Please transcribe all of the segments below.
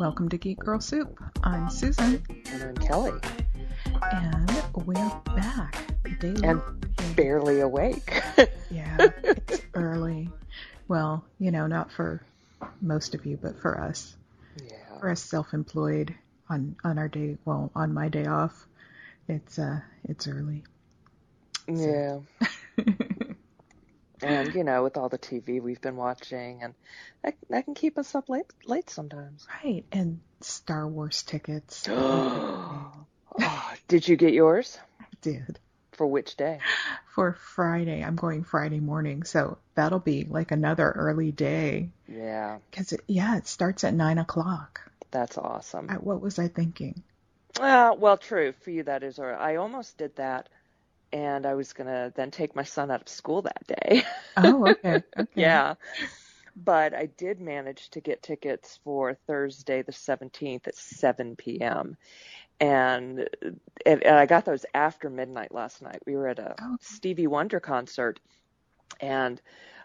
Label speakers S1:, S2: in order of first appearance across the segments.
S1: Welcome to Geek Girl Soup. I'm Susan,
S2: And I'm Kelly.
S1: and we're back. Day
S2: And barely awake.
S1: yeah, it's early. Well, you know, not for most of you, but for us,
S2: yeah.
S1: for us self-employed on on our day, well, on my day off, it's uh, it's early.
S2: Yeah. And you know, with all the TV we've been watching, and that, that can keep us up late late sometimes.
S1: Right, and Star Wars tickets.
S2: oh, did you get yours i
S1: Did
S2: for which day?
S1: for Friday. I'm going Friday morning, so that'll be like another early day.
S2: Yeah,
S1: Cause it, yeah, it starts at nine o'clock.
S2: that's awesome.
S1: I, what was I thinking?
S2: Uh, well, true for you that is. Or I almost did that, and I was gonna then take my son out of school that day.
S1: Oh, okay. okay.
S2: Yeah. But I did manage to get tickets for Thursday the 17th at 7 p.m. And, and, I got those after midnight last night. We were at a
S1: Oh.
S2: Stevie Wonder concert and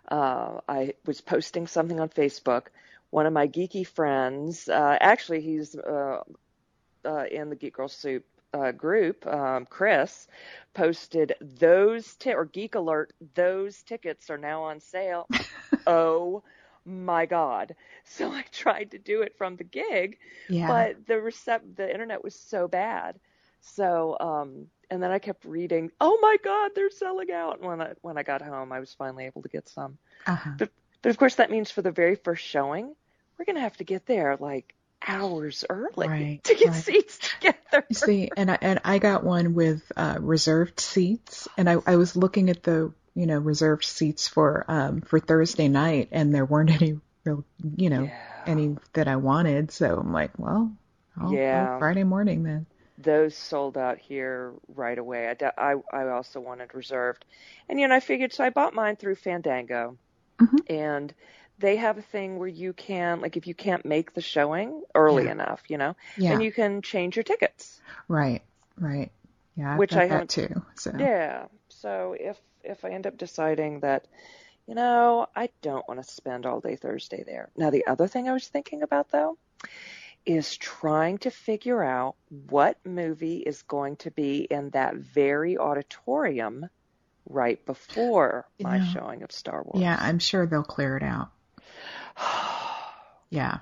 S2: uh, I was posting something on Facebook. One of my geeky friends, uh, actually, he's uh, uh, in the Geek Girl Soup uh, group, um, Chris, posted those or Geek Alert, those tickets are now on sale. oh my God! So I tried to do it from the gig,
S1: Yeah.
S2: but the recep- the internet was so bad. So um, and then I kept reading, oh my God, they're selling out. And when I when I got home, I was finally able to get some.
S1: uh-huh.
S2: But of course, that means for the very first showing, we're gonna have to get there like hours early
S1: Right,
S2: to get
S1: right.
S2: seats together.
S1: You see, and I and I got one with uh, reserved seats, and I I was looking at the you know reserved seats for um for Thursday night, and there weren't any real you know
S2: Yeah.
S1: any that I wanted, so I'm like, well, I'll
S2: Yeah.
S1: Friday morning then.
S2: Those sold out here right away. I, d- I, I also wanted reserved, and you know I figured so I bought mine through Fandango,
S1: Mhm.
S2: and they have a thing where you can like if you can't make the showing early
S1: Yeah.
S2: enough, you know,
S1: Yeah,
S2: then you can change your tickets.
S1: right, right. Yeah, I've
S2: Which I haven't-
S1: too. So
S2: Yeah. So if if I end up deciding that, you know, I don't want to spend all day Thursday there. Now the other thing I was thinking about though is trying to figure out what movie is going to be in that very auditorium right before
S1: You
S2: my
S1: know,
S2: showing of Star Wars.
S1: yeah, I'm sure they'll clear it out. Yeah,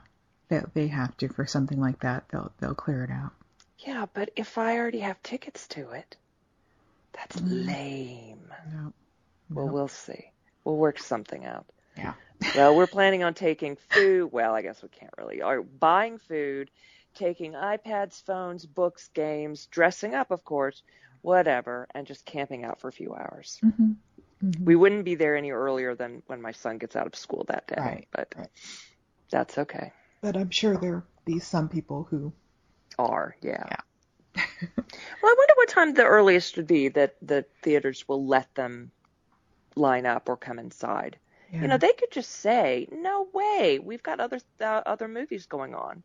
S1: they they have to for something like that. They'll they'll clear it out.
S2: yeah, but if I already have tickets to it, that's
S1: Mm.
S2: lame.
S1: No,
S2: Well, we'll see. We'll work something out.
S1: Yeah.
S2: well, we're planning on taking food. Well, I guess we can't really. Or buying food, taking iPads, phones, books, games, dressing up, of course, whatever, and just camping out for a few hours.
S1: Mhm. Mhm.
S2: We wouldn't be there any earlier than when my son gets out of school that day,
S1: Right,
S2: but
S1: right.
S2: that's okay.
S1: But I'm sure there'll be some people who.
S2: Are yeah.
S1: Yeah.
S2: well, I wonder what time the earliest would be that the theaters will let them line up or come inside.
S1: Yeah.
S2: You know, they could just say, "No way, we've got other uh, other movies going on.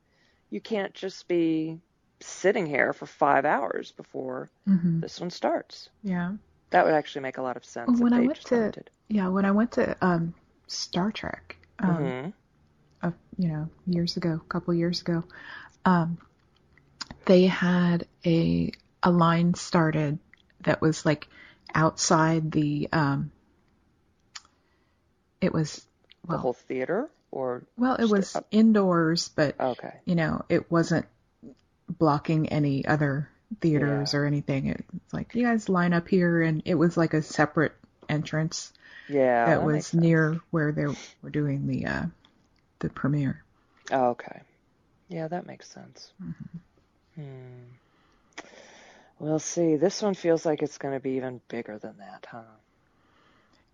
S2: You can't just be sitting here for five hours before
S1: hmm
S2: this one starts."
S1: Yeah.
S2: That would actually make a lot of sense
S1: when I went to-
S2: limited.
S1: Yeah. When I went to um, Star Trek, um,
S2: Mhm.
S1: a, you know, years ago, a couple years ago, um, they had a a line started that was like outside the. Um, it was
S2: the whole theater, or
S1: well, it was
S2: up-
S1: indoors, but
S2: okay,
S1: you know, it wasn't blocking any other theaters
S2: Yeah.
S1: or anything. It's like you guys line up here, and it was like a separate entrance
S2: yeah,
S1: that
S2: makes
S1: was near where they were doing the uh, the premiere.
S2: Oh, okay, yeah, that makes sense.
S1: Mm-hmm.
S2: Hmm. We'll see. This one feels like it's going to be even bigger than that, huh?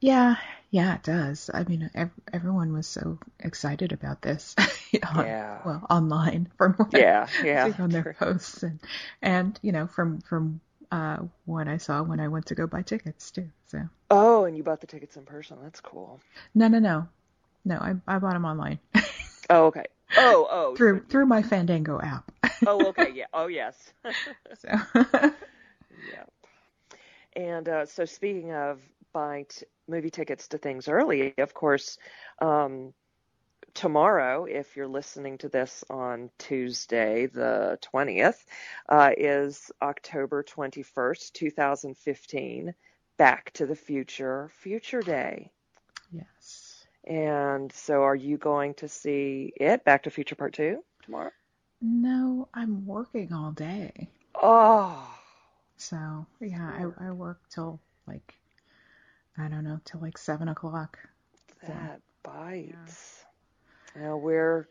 S1: Yeah, yeah, it does. I mean, ev- everyone was so excited about this. on,
S2: Yeah.
S1: Well, online from what I
S2: Yeah, yeah.
S1: see on their
S2: true.
S1: posts and and you know from from uh, what I saw when I went to go buy tickets too. So
S2: Oh, and you bought the tickets in person. That's cool.
S1: no, no, no, no. I I bought them online
S2: Oh, okay. Oh, oh.
S1: through
S2: so-
S1: through my Fandango app.
S2: oh, okay. Yeah. Oh, yes.
S1: so
S2: Yep. And uh, so, speaking of buying t- movie tickets to things early, of course, um, tomorrow, if you're listening to this on Tuesday, the 20th, uh, is October 21st, 2015. Back to the Future, Future Day.
S1: Yes.
S2: And so, are you going to see it, Back to Future Part 2, tomorrow?
S1: No, I'm working all day.
S2: Oh.
S1: So, yeah, I, I work till like, I don't know, till like 7 o'clock.
S2: That bites. Yeah. Now, we're.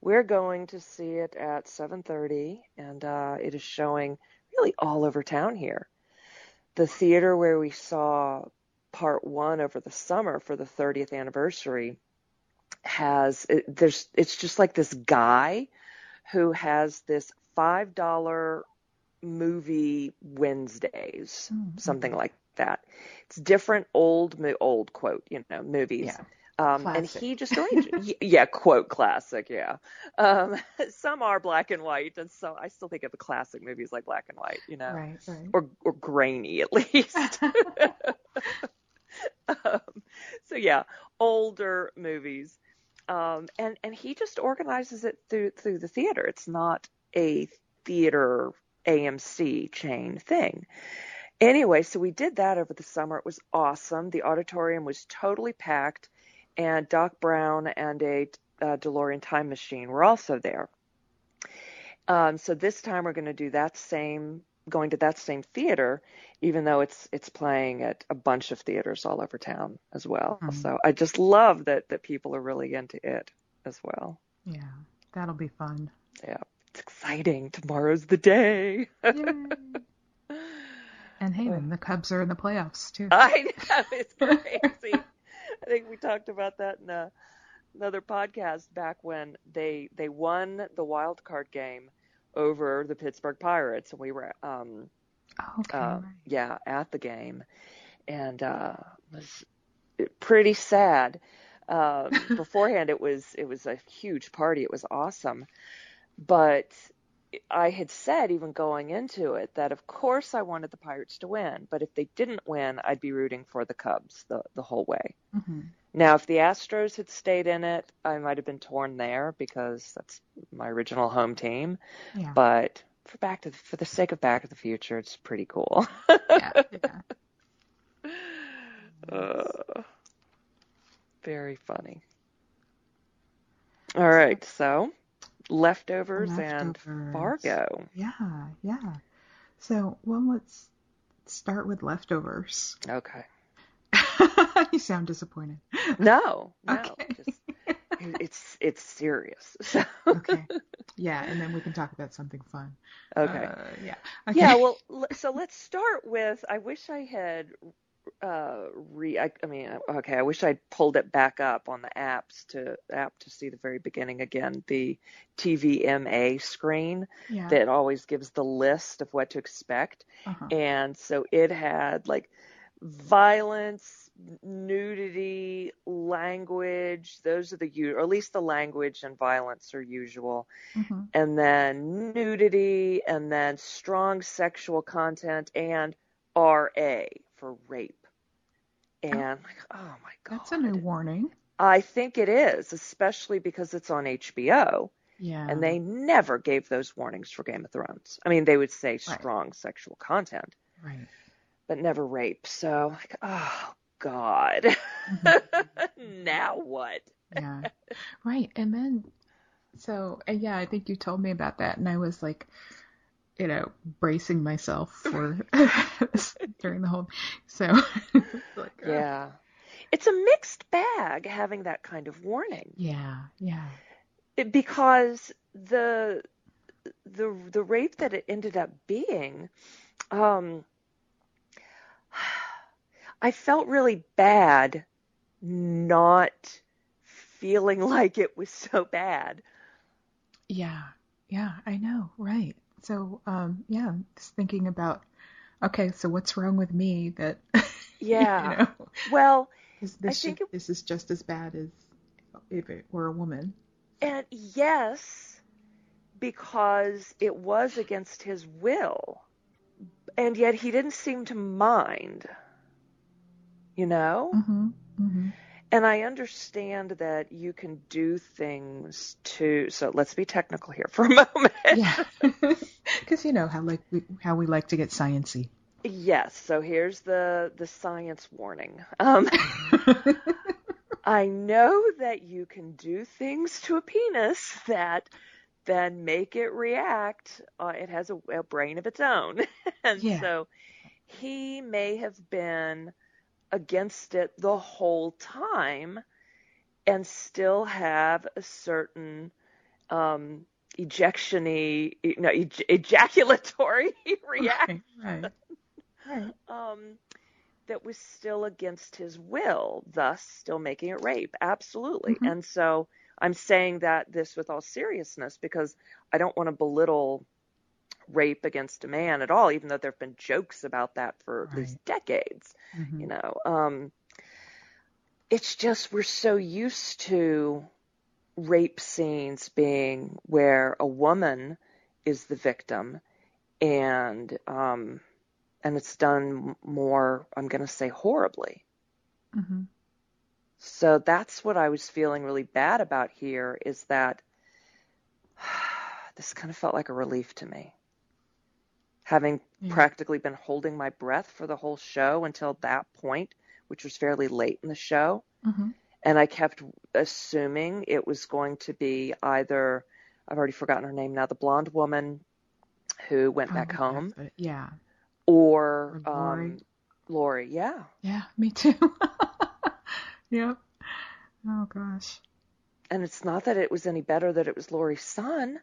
S2: We're going to see it at 7:30, and uh, it is showing really all over town here the theater where we saw part one over the summer for the 30th anniversary has it, there's it's just like this guy who has this five dollar movie Wednesdays, mm-hmm. something like that. It's different old old quote, you know, movies.
S1: Yeah.
S2: Um, and he just arranged, yeah, quote classic, yeah. Um, some are black and white, and so I still think of the classic movies like black and white, you know,
S1: right, right.
S2: or or grainy at least. um, so yeah, older movies, um, and and he just organizes it through through the theater. It's not a theater AMC chain thing. Anyway, so we did that over the summer. It was awesome. The auditorium was totally packed and Doc Brown and a uh, DeLorean time machine were also there. Um, so this time we're going to do that same, going to that same theater, even though it's it's playing at a bunch of theaters all over town as well. Mm-hmm. So I just love that that people are really into it as well.
S1: Yeah, that'll be fun.
S2: Yeah, it's exciting. Tomorrow's the day.
S1: and hey, then the Cubs are in the playoffs too.
S2: I know it's crazy. I think we talked about that in a, another podcast back when they they won the wild card game over the Pittsburgh Pirates, and we were um,
S1: okay, uh,
S2: yeah at the game, and uh, was pretty sad. Uh, beforehand, it was it was a huge party. It was awesome, but I had said, even going into it, that of course I wanted the Pirates to win, but if they didn't win, I'd be rooting for the Cubs the, the whole way.
S1: Mm-hmm.
S2: Now, if the Astros had stayed in it, I might have been torn there because that's my original home team.
S1: Yeah.
S2: But for back to the, for the sake of Back to the Future, it's pretty cool.
S1: yeah, yeah.
S2: Uh, very funny. All right, so leftovers, leftovers, and Fargo.
S1: Yeah, yeah. So, well, let's start with leftovers.
S2: Okay.
S1: you sound disappointed.
S2: No, no.
S1: Okay.
S2: Just, it's it's serious. So.
S1: okay. Yeah, and then we can talk about something fun.
S2: Okay.
S1: Uh, yeah. Okay.
S2: Yeah. Well, so let's start with. I wish I had uh re I, I, mean okay i wish i'd pulled it back up on the apps to app to see the very beginning again the tvma screen
S1: yeah.
S2: that always gives the list of what to expect
S1: uh-huh.
S2: and so it had like violence nudity language those are the or at least the language and violence are usual
S1: mm-hmm.
S2: and then nudity and then strong sexual content and ra for rape. And oh, like, oh my god.
S1: That's a new warning.
S2: I think it is, especially because it's on HBO.
S1: Yeah.
S2: And they never gave those warnings for Game of Thrones. I mean, they would say strong right. sexual content.
S1: Right.
S2: But never rape. So, like, oh god. Mm-hmm. now what?
S1: yeah. Right. And then so, yeah, I think you told me about that and I was like you know, bracing myself for during the whole. So,
S2: like, uh, yeah, it's a mixed bag having that kind of warning.
S1: Yeah, yeah.
S2: It, because the the the rape that it ended up being, um, I felt really bad not feeling like it was so bad.
S1: Yeah, yeah, I know, right. So, um, yeah, just thinking about, okay, so what's wrong with me that,
S2: yeah,
S1: you know,
S2: well,
S1: is this, should, it, this is just as bad as if it were a woman.
S2: And yes, because it was against his will, and yet he didn't seem to mind, you know?
S1: Mm-hmm. Mm-hmm.
S2: And I understand that you can do things to. So let's be technical here for a moment.
S1: Yeah, because you know how like we, how we like to get sciency.
S2: Yes. So here's the the science warning. Um, I know that you can do things to a penis that then make it react. Uh, it has a, a, brain of its own, and yeah. so he may have been against it the whole time and still have a certain um, ejectiony, no, ej- ejaculatory reaction. Right, right. right. Um, that was still against his will, thus still making it rape. Absolutely. Mm-hmm. And so I'm saying that this with all seriousness because I don't want to belittle rape against a man at all, even though there have been jokes about that for right. these decades. Mm-hmm. You know, um, it's just we're so used to rape scenes being where a woman is the victim and um, and it's done more i'm going to say horribly mm-hmm. so that's what i was feeling really bad about here is that this kind of felt like a relief to me having yeah. practically been holding my breath for the whole show until that point which was fairly late in the show mm-hmm. and i kept assuming it was going to be either i've already forgotten her name now the blonde woman who went oh, back home
S1: yeah
S2: or, or Laurie. Um, Laurie. Yeah.
S1: Yeah, me too. yep. Oh gosh.
S2: And it's not that it was any better that it was Laurie's son,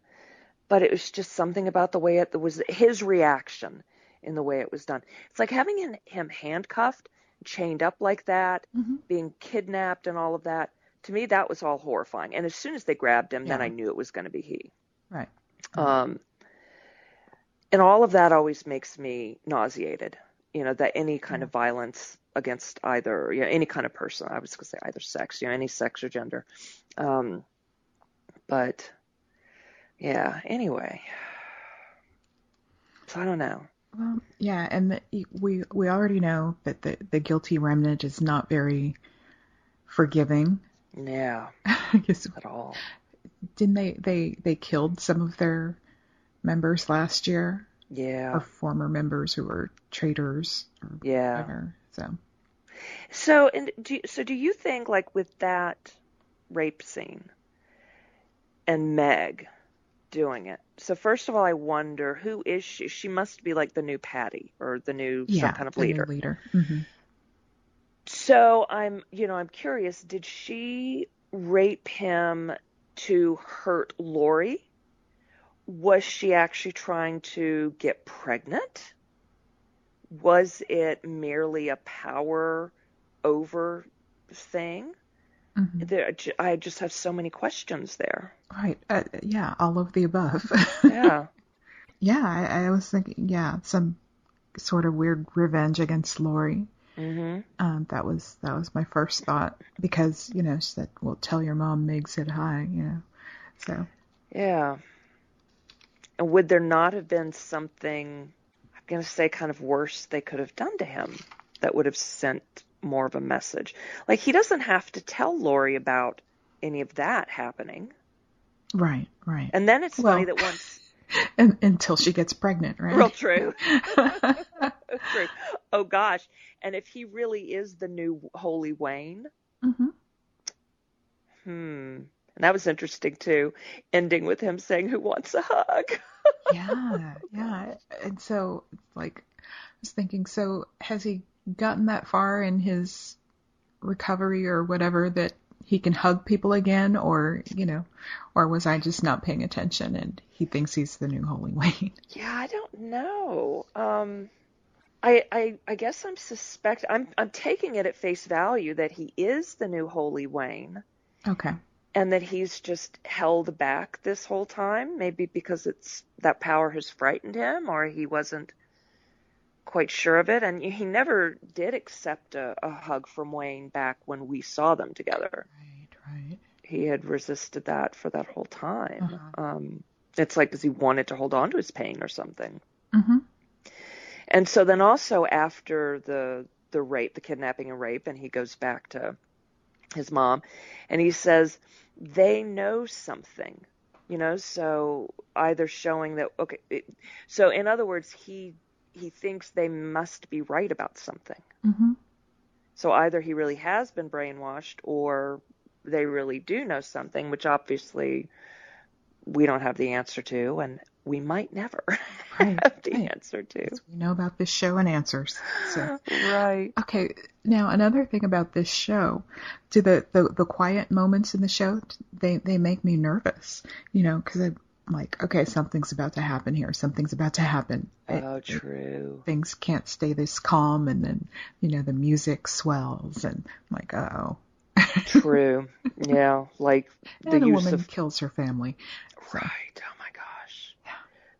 S2: but it was just something about the way it was his reaction in the way it was done. It's like having him handcuffed, chained up like that, mm-hmm. being kidnapped, and all of that. To me, that was all horrifying. And as soon as they grabbed him, yeah. then I knew it was going to be he.
S1: Right.
S2: Um, and all of that always makes me nauseated. You know that any kind of violence against either you know, any kind of person. I was going to say either sex, you know, any sex or gender. Um, but yeah. Anyway, so I don't know.
S1: Well, yeah, and the, we we already know that the the guilty remnant is not very forgiving.
S2: Yeah, I guess at all.
S1: Didn't they they they killed some of their members last year.
S2: Yeah.
S1: Or former members who were traitors or yeah. whatever. So.
S2: So and do so do you think like with that rape scene and Meg doing it. So first of all, I wonder who is she? She must be like the new Patty or the new yeah, some kind of leader.
S1: leader. Mm-hmm.
S2: So I'm, you know, I'm curious. Did she rape him to hurt Laurie, was she actually trying to get pregnant? Was it merely a power over thing? Mm-hmm. There, I just have so many questions there.
S1: Right. Uh, yeah, all of the above.
S2: yeah.
S1: Yeah, I, I, was thinking, yeah, some sort of weird revenge against Laurie.
S2: Mm-hmm.
S1: Um, that was that was my first thought because you know she said, "Well, tell your mom Meg said hi," you know. So.
S2: Yeah. And would there not have been something, I'm going to say kind of worse, they could have done to him that would have sent more of a message? Like, he doesn't have to tell Laurie about any of that happening.
S1: Right, right.
S2: And then it's well, funny that once.
S1: And, until she gets pregnant, right?
S2: Real true. true. Oh gosh. And if he really is the new Holy Wayne,
S1: mm-hmm.
S2: hmm, and that was interesting too, ending with him saying, Who wants a hug?
S1: yeah, yeah. And so, like, I was thinking, so has he gotten that far in his recovery or whatever that he can hug people again, or, you know, or was I just not paying attention and he thinks he's the new Holy Wayne?
S2: Yeah, I don't know. Um, I, I, I guess I'm suspect I'm I'm taking it at face value that he is the new Holy Wayne.
S1: Okay
S2: and that he's just held back this whole time, maybe because it's that power has frightened him or he wasn't quite sure of it. And he never did accept a, a hug from Wayne back when we saw them together.
S1: Right, right.
S2: He had resisted that for that whole time. Uh-huh. Um, it's like because he wanted to hold on to his pain or something.
S1: Mm-hmm.
S2: And so then also after the the rape, the kidnapping and rape, and he goes back to his mom, and he says they know something, you know, so either showing that okay, it, so in other words, he he thinks they must be right about something.
S1: Mm-hmm.
S2: So either he really has been brainwashed or they really do know something, which obviously we don't have the answer to, and we might never
S1: Right,
S2: have the
S1: right.
S2: answer to.
S1: We know about this show and answers. So
S2: Right.
S1: okay, now another thing about this show, do the the, the quiet moments in the show they they make me nervous, you know, because I'm like, okay, something's about to happen here. Something's about to happen. It-
S2: Oh, true.
S1: things can't stay this calm, and then you know the music swells, and I'm like, oh.
S2: True. Yeah, like the
S1: and
S2: use
S1: woman
S2: of
S1: kills her family. So,
S2: Right. Oh my gosh.
S1: Yeah.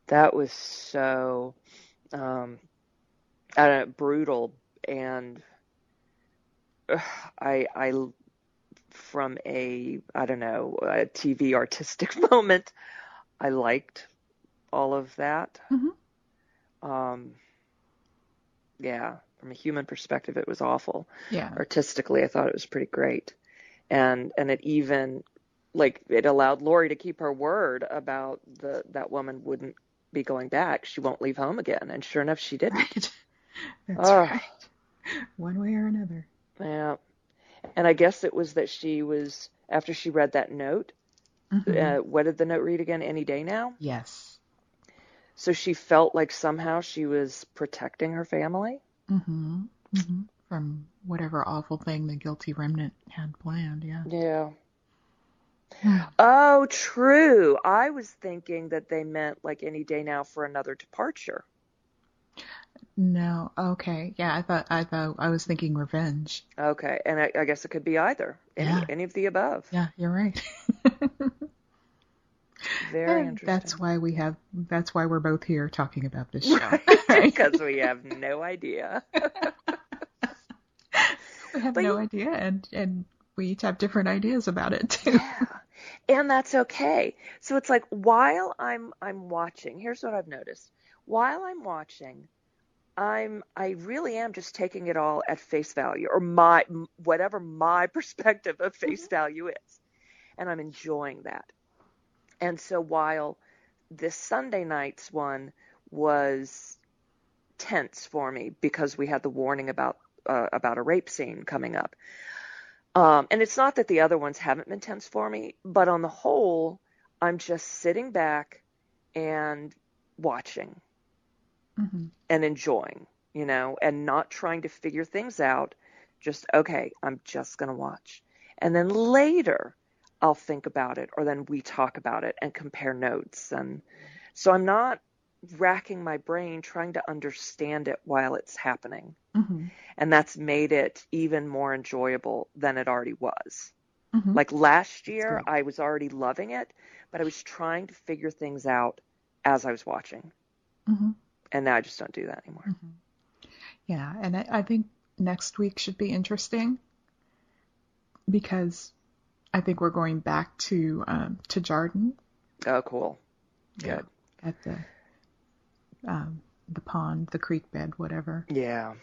S2: That was so um I don't know, brutal and ugh, I I from a I don't know, a TV artistic moment, I liked all of that.
S1: Mhm.
S2: Um yeah, from a human perspective it was awful
S1: yeah.
S2: artistically, I thought it was pretty great, and and it even like it allowed Laurie to keep her word about the that woman wouldn't be going back. She won't leave home again, and sure enough, she didn't.
S1: Right. That's
S2: Oh.
S1: right. One way or another.
S2: Yeah, and I guess it was that she was after she read that note.
S1: Mhm.
S2: Uh, what did the note read again? Any day now.
S1: yes.
S2: So she felt like somehow she was protecting her family.
S1: hmm hmm From whatever awful thing the guilty remnant had planned. Yeah.
S2: Yeah. Oh, true. I was thinking that they meant like any day now for another departure.
S1: No. Okay. Yeah. I thought. I thought. I was thinking revenge.
S2: Okay, and I, I guess it could be either. Any,
S1: Yeah.
S2: any of the above.
S1: Yeah. You're right.
S2: Very
S1: And
S2: interesting.
S1: That's why we have. That's why we're both here talking about this show.
S2: right, because we have no idea.
S1: we have
S2: But
S1: no
S2: you-
S1: idea, and and we each have different ideas about it too.
S2: yeah, and that's okay. So it's like while I'm I'm watching. Here's what I've noticed. While I'm watching, I'm I really am just taking it all at face value, or my whatever my perspective of face value is, and I'm enjoying that. And so while this Sunday night's one was tense for me because we had the warning about uh, about a rape scene coming up. Um, and it's not that the other ones haven't been tense for me, but on the whole, I'm just sitting back and watching
S1: hmm
S2: and enjoying, you know, and not trying to figure things out. Just, okay, I'm just going to watch. And then later, I'll think about it, or then we talk about it and compare notes. And so I'm not racking my brain trying to understand it while it's happening.
S1: hmm
S2: And that's made it even more enjoyable than it already was.
S1: hmm
S2: Like last year. I was already loving it, but I was trying to figure things out as I was watching.
S1: hmm
S2: And now I just don't do that anymore.
S1: hmm Yeah, and I, I think next week should be interesting because I think we're going back to um, to Jarden
S2: Oh, cool. Good.
S1: at the um, the pond, the creek bed, whatever.
S2: Yeah.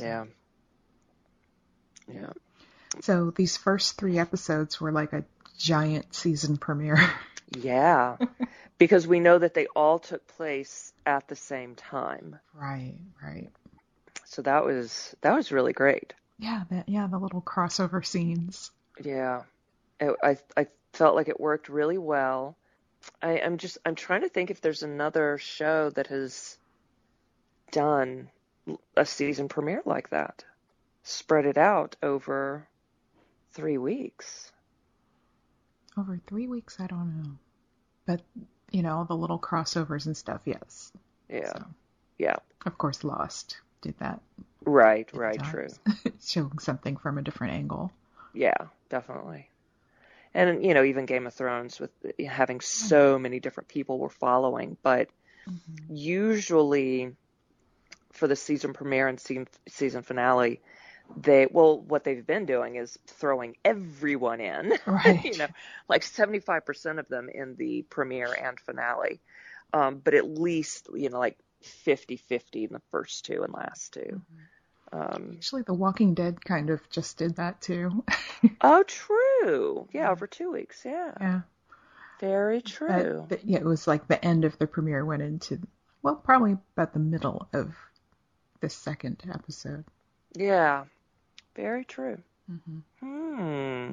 S2: Yeah. Yeah.
S1: So these first three episodes were like a giant season premiere.
S2: Yeah. because we know that they all took place at the same time.
S1: right, right.
S2: So that was that was really great.
S1: Yeah, that yeah, the little crossover scenes.
S2: Yeah. It, I I felt like it worked really well. I, I'm just I'm trying to think if there's another show that has done a season premiere like that. Spread it out over three weeks.
S1: Over three weeks, I don't know. But, you know, all the little crossovers and stuff, yes.
S2: Yeah.
S1: So,
S2: Yeah.
S1: of course, Lost did that.
S2: Right, right, true.
S1: Showing something from a different angle.
S2: Yeah, definitely. And you know, even Game of Thrones with having so many different people we're following, but
S1: Mm-hmm.
S2: usually for the season premiere and season season finale, they well, what they've been doing is throwing everyone in.
S1: Right.
S2: you know, like seventy five percent of them in the premiere and finale, um, but at least you know like 50-50 in the first two and last two. Um,
S1: Actually, The Walking Dead kind of just did that too.
S2: oh, true. Yeah, over two weeks. Yeah,
S1: yeah.
S2: very
S1: But-
S2: true.
S1: but yeah, it was like the end of the premiere went into, well, probably about the middle of the second episode.
S2: Yeah, very true.
S1: hmm
S2: Hmm.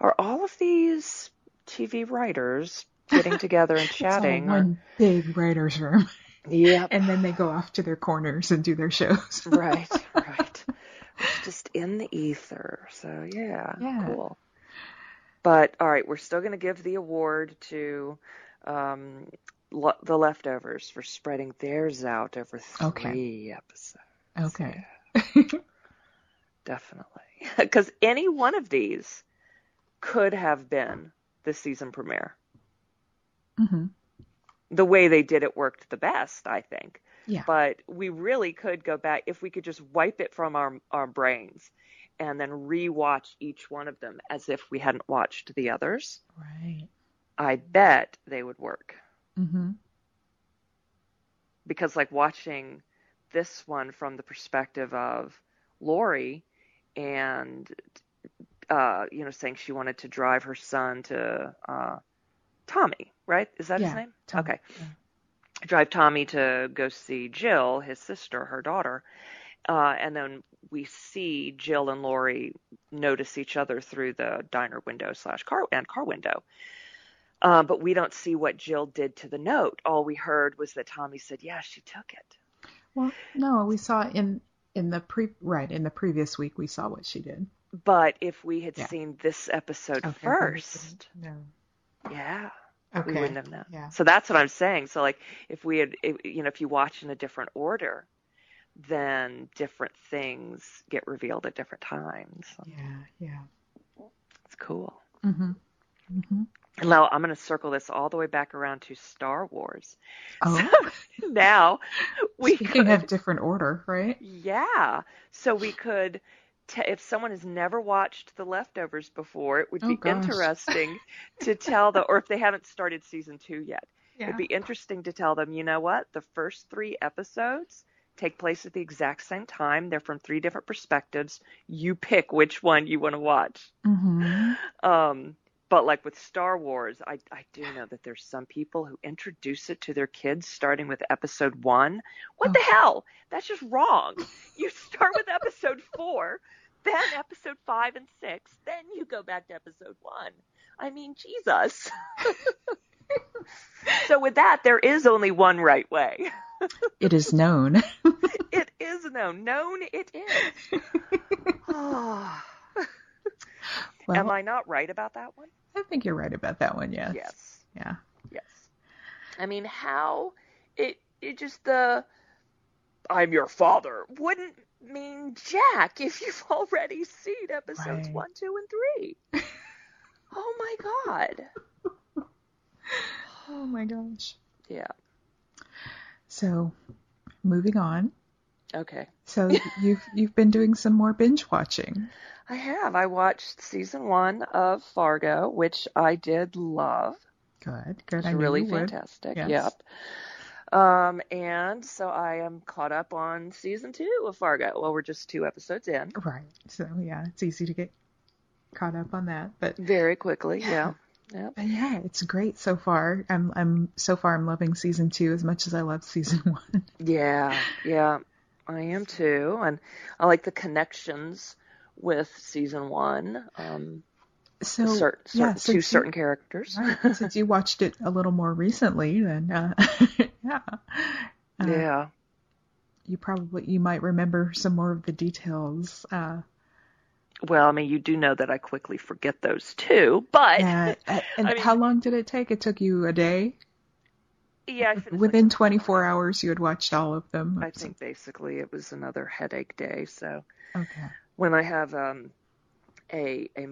S2: Are all of these TV writers getting together and chatting? or-
S1: one big writer's room.
S2: Yep.
S1: and then they go off to their corners and do their shows.
S2: right, right. It's just in the ether. So yeah,
S1: Yeah.
S2: cool. But all right, we're still going to give the award to um, lo- the leftovers for spreading theirs out over three
S1: Okay.
S2: episodes.
S1: Okay.
S2: Definitely, because any one of these could have been the season premiere.
S1: hmm
S2: The way they did it worked the best, I think.
S1: Yeah.
S2: but we really could go back if we could just wipe it from our our brains and then rewatch each one of them as if we hadn't watched the others.
S1: Right.
S2: I bet they would work
S1: Mm-hmm.
S2: because like watching this one from the perspective of Laurie and uh you know saying she wanted to drive her son to uh Tommy, right? Is that his name?
S1: Tom-
S2: Okay.
S1: yeah.
S2: drive Tommy to go see Jill, his sister, her daughter. Uh, and then we see Jill and Laurie notice each other through the diner window slash car and car window. Uh, but we don't see what Jill did to the note. All we heard was that Tommy said, "Yeah, she took it."
S1: Well, no, we saw in in the pre right in the previous week we saw what she did.
S2: But if we had
S1: Yeah.
S2: seen this episode
S1: Okay,
S2: first,
S1: No.
S2: yeah,
S1: Okay.
S2: we wouldn't have known.
S1: Yeah.
S2: So that's what I'm saying. So like if we had, you know, if you watch in a different order, then different things get revealed at different times.
S1: Yeah. Yeah.
S2: It's cool.
S1: hmm hmm
S2: And now I'm going to circle this all the way back around to Star Wars.
S1: Oh,
S2: Now we could,
S1: have different order, right?
S2: yeah. So we could, t- if someone has never watched The Leftovers before, it would
S1: Oh,
S2: be
S1: gosh.
S2: interesting to tell the, or if they haven't started season two yet,
S1: Yeah.
S2: It'd be interesting to tell them, you know what? The first three episodes take place at the exact same time. They're from three different perspectives. You pick which one you want to watch.
S1: hmm
S2: Um, but like with Star Wars, I, I do know that there's some people who introduce it to their kids starting with episode one. What the
S1: Oh.
S2: hell? That's just wrong. You start with episode four, then episode five and six, then you go back to episode one. I mean, Jesus. so with that, there is only one right way.
S1: It is known.
S2: It is known. Known it is.
S1: well,
S2: Am I not right about that one?
S1: I think you're right about that one. Yes.
S2: Yes.
S1: Yeah.
S2: Yes. I mean, how it it just the I'm your father wouldn't mean jack if you've already seen episodes
S1: Right.
S2: one, two, and three. oh my god.
S1: Oh my gosh.
S2: Yeah.
S1: So, moving on.
S2: Okay.
S1: So you've you've been doing some more binge watching.
S2: I have. I watched season one of Fargo, which I did love.
S1: Good. Good.
S2: It's
S1: I
S2: really fantastic.
S1: Yes.
S2: Yep. Um, and so I am caught up on season two of Fargo. Well, we're just two episodes in.
S1: Right. So yeah, it's easy to get caught up on that. But
S2: Very quickly, yeah. Yeah.
S1: But yeah, it's great so far. I'm I'm so far I'm loving season two as much as I loved season one.
S2: Yeah, yeah, I am too, and I like the connections with season one. Um,
S1: So
S2: certain,
S1: yeah,
S2: certain,
S1: since
S2: two
S1: you-
S2: certain characters.
S1: right, since you watched it a little more recently, then uh, yeah, Uh,
S2: yeah,
S1: you probably you might remember some more of the details. Uh,
S2: well, I mean, you do know that I quickly forget those too, but
S1: and and
S2: I mean-
S1: how long did it take? It took you a day.
S2: yeah, I finished like
S1: Within 24 hours, you had watched all of them.
S2: I think basically it was another headache day. So
S1: Okay.
S2: When I have um, a, a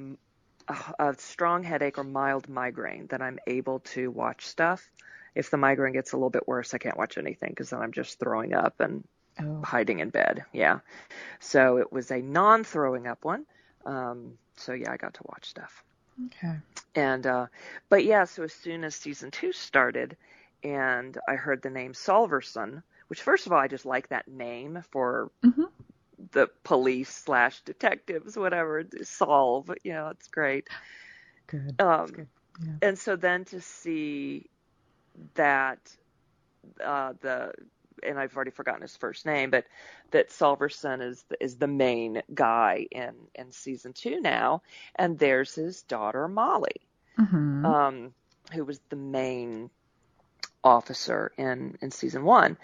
S2: a strong headache or mild migraine, then I'm able to watch stuff. If the migraine gets a little bit worse, I can't watch anything because then I'm just throwing up and
S1: Oh.
S2: hiding in bed. Yeah. So it was a non-throwing up one. Um, so yeah, I got to watch stuff.
S1: Okay.
S2: And uh, but yeah, so as soon as season two started, and I heard the name Solverson, which first of all I just like that name for
S1: Mhm.
S2: The police slash detectives, whatever, solve. You know, it's great.
S1: Good.
S2: Um,
S1: good. Yeah.
S2: And so then to see that uh, the and I've already forgotten his first name, but that Solverson is the, is the main guy in in season two now, and there's his daughter Molly,
S1: Mm-hmm.
S2: um, who was the main officer in in season one.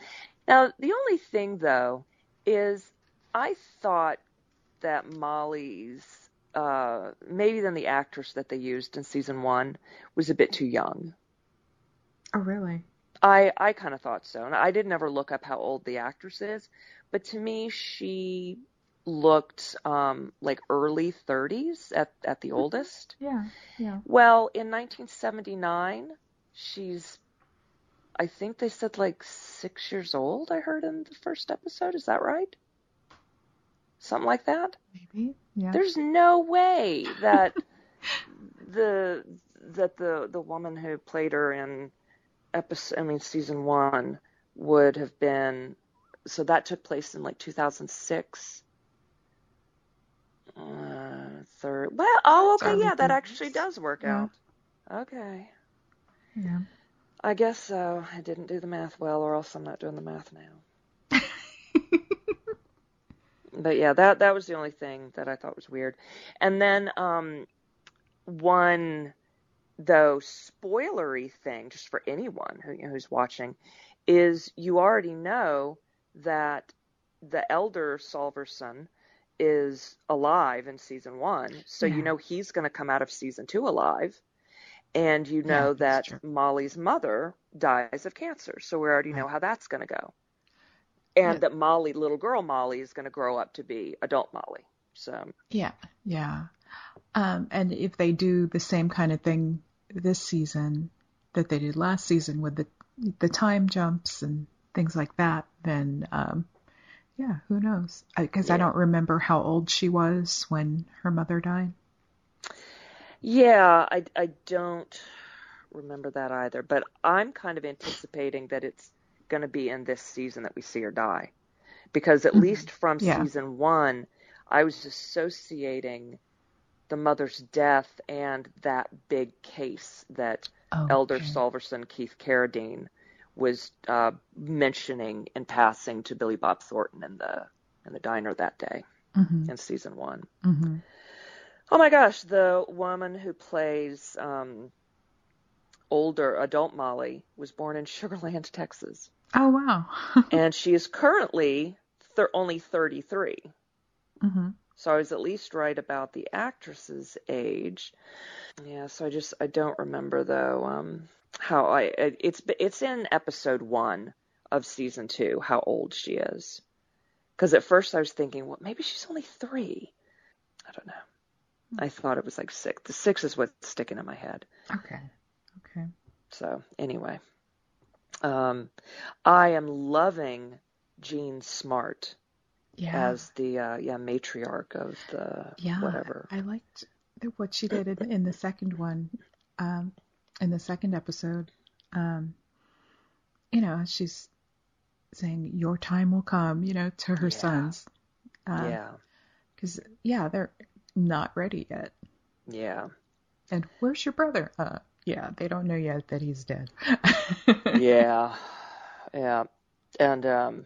S2: Now the only thing though is I thought that Molly's uh, maybe then the actress that they used in season one was a bit too young.
S1: oh, really?
S2: I I kind of thought so, and I didn't ever look up how old the actress is, but to me she looked um, like early 30s at at the oldest.
S1: Yeah. Yeah.
S2: Well, in 1979, she's I think they said like six years old. I heard in the first episode. Is that right? Something like that.
S1: Maybe. Yeah.
S2: There's no way that the that the the woman who played her in episode I mean season 1 would have been so that took place in like 2006 uh, third well oh okay
S1: Early
S2: yeah that actually does work
S1: Yeah.
S2: out okay
S1: yeah.
S2: I guess so I didn't do the math well or else I'm not doing the math now but yeah, that that was the only thing that I thought was weird. And then um one though spoilery thing just for anyone who, you know, who's watching is you already know that the elder Solverson is alive in season 1. So
S1: Yeah.
S2: you know he's going to come out of season 2 alive. And you know
S1: that's
S2: that
S1: true.
S2: Molly's mother dies of cancer. So we already know how that's going to go and
S1: Yeah.
S2: that Molly, little girl Molly, is going to grow up to be adult Molly. So
S1: Yeah. Yeah. Um, and if they do the same kind of thing this season that they did last season with the the time jumps and things like that, then um, yeah, who knows? Because I,
S2: Yeah.
S1: don't remember how old she was when her mother died.
S2: yeah, I I don't remember that either, but I'm kind of anticipating that it's going to be in this season that we see her die, because at
S1: Mhm.
S2: least from
S1: Yeah.
S2: season one, I was associating the mother's death and that big case that
S1: Oh,
S2: Elder
S1: okay.
S2: Solverson Keith Carradine was uh, mentioning in passing to Billy Bob Thornton in the in the diner that day
S1: Mhm,
S2: in season one.
S1: mhm.
S2: Oh my gosh, the woman who plays um, older adult Molly was born in Sugar Land, Texas,
S1: Oh wow.
S2: and she is currently only 33.
S1: hmm
S2: So I was at least right about the actress's age. Yeah, so I just I don't remember though um, how I it's it's in episode one of season two how old she is. Because at first I was thinking, well, maybe she's only three. I don't know. I thought it was like six. The six is what's sticking in my head.
S1: Okay. Okay.
S2: So anyway, um, I am loving Jean Smart
S1: Yeah.
S2: as the uh, yeah matriarch of the
S1: yeah.
S2: whatever.
S1: I liked what she did in, in the second one, um, in the second episode. Um, you know, she's saying your time will come, you know, to her
S2: Yeah.
S1: sons. Um,
S2: yeah,
S1: Because yeah, they're not ready yet.
S2: yeah,
S1: And where's your brother? Uh, yeah, they don't know yet that he's dead.
S2: yeah, yeah, and um,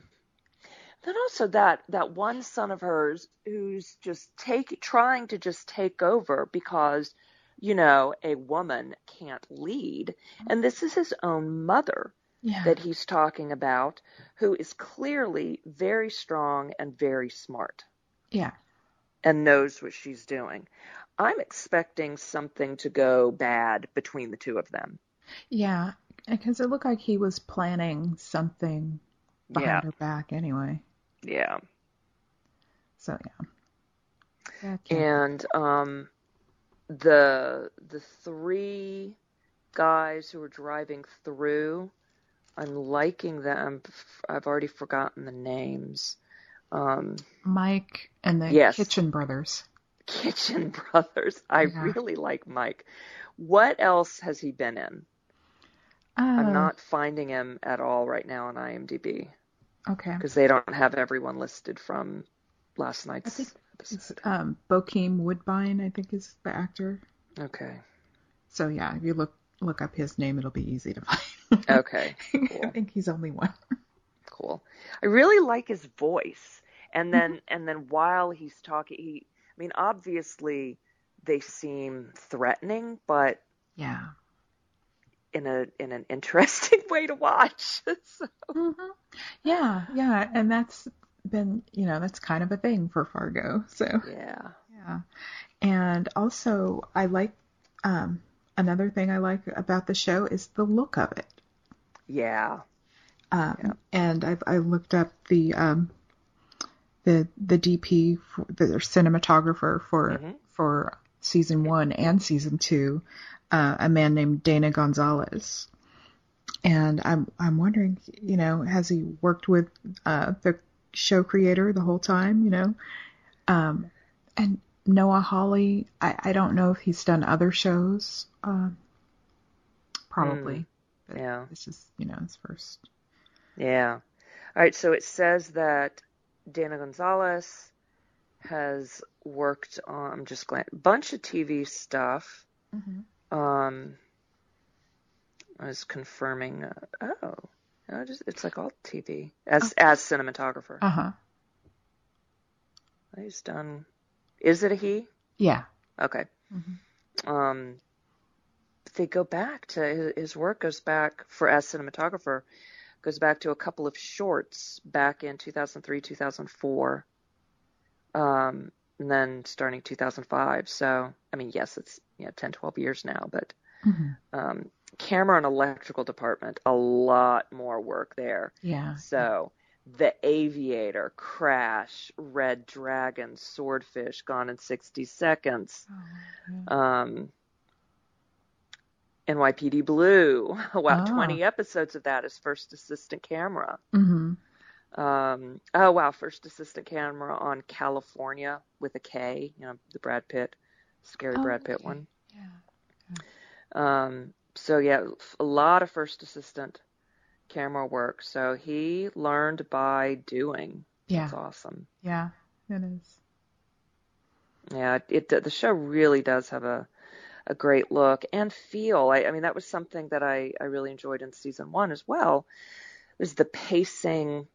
S2: then also that that one son of hers who's just take trying to just take over because you know a woman can't lead, and this is his own mother
S1: yeah.
S2: that he's talking about, who is clearly very strong and very smart
S1: yeah.
S2: and knows what she's doing. I'm expecting something to go bad between the two of them.
S1: Yeah. Because it looked like he was planning something behind
S2: Yeah,
S1: her back anyway.
S2: yeah.
S1: So yeah.
S2: And um the the three guys who are driving through, I'm liking them. I've already forgotten the names. Um
S1: Mike and the
S2: Yes.
S1: Kitchen Brothers.
S2: Kitchen Brothers. I
S1: Yeah.
S2: really like Mike. What else has he been in? I'm
S1: Oh,
S2: not finding him at all right now on IMDb
S1: okay.
S2: because they don't have everyone listed from last night's.
S1: I think um, Bokeem Woodbine. I think is the actor.
S2: Okay.
S1: So yeah, if you look look up his name, it'll be easy to find.
S2: Okay.
S1: I think he's only one.
S2: cool. I really like his voice. And then and then while he's talking, he I mean obviously they seem threatening, but
S1: Yeah.
S2: in a in an interesting way to watch. so,
S1: hmm Yeah, yeah, and that's been you know that's kind of a thing for Fargo. So
S2: yeah.
S1: yeah, and also I like um, another thing I like about the show is the look of it.
S2: Yeah.
S1: Um,
S2: Yeah.
S1: And I've I looked up the um, the the DP, for, the cinematographer for
S2: Mhm.
S1: for season one and season two, uh, a man named Dana Gonzales. And I'm I'm wondering, you know, has he worked with uh, the show creator the whole time? You know, um, and Noah Hawley. I, I don't know if he's done other shows. Um, probably. But
S2: Yeah.
S1: This is you know his first.
S2: Yeah. All right, so it says that Dana Gonzales has worked on I'm just glad bunch of TV stuff. Um I was confirming uh, oh, no, just it's like all TV as as cinematographer.
S1: Uh huh.
S2: He's done Is it a he?
S1: Yeah.
S2: Okay.
S1: Mhm.
S2: Um, they go back to his, his work goes back for as cinematographer goes back to a couple of shorts back in 2003 2004 um and then starting 2005 so i mean yes it's you know 10 12 years now but
S1: Mhm.
S2: um camera and electrical department a lot more work there
S1: Yeah.
S2: so the aviator crash red dragon swordfish gone in 60 seconds
S1: Oh, yeah.
S2: um, NYPD Blue. Wow,
S1: Ah.
S2: 20 episodes of that is first assistant camera.
S1: Mhm.
S2: Um, oh wow, first assistant camera on California with a K. You know the Brad Pitt, scary
S1: Oh,
S2: Brad Pitt
S1: okay.
S2: one.
S1: Yeah.
S2: Um, so yeah, a lot of first assistant camera work. So he learned by doing.
S1: Yeah.
S2: That's awesome.
S1: Yeah. It is.
S2: Yeah, it, it the show really does have a a great look and feel. I, I mean, that was something that I I really enjoyed in season one as well. Was the pacing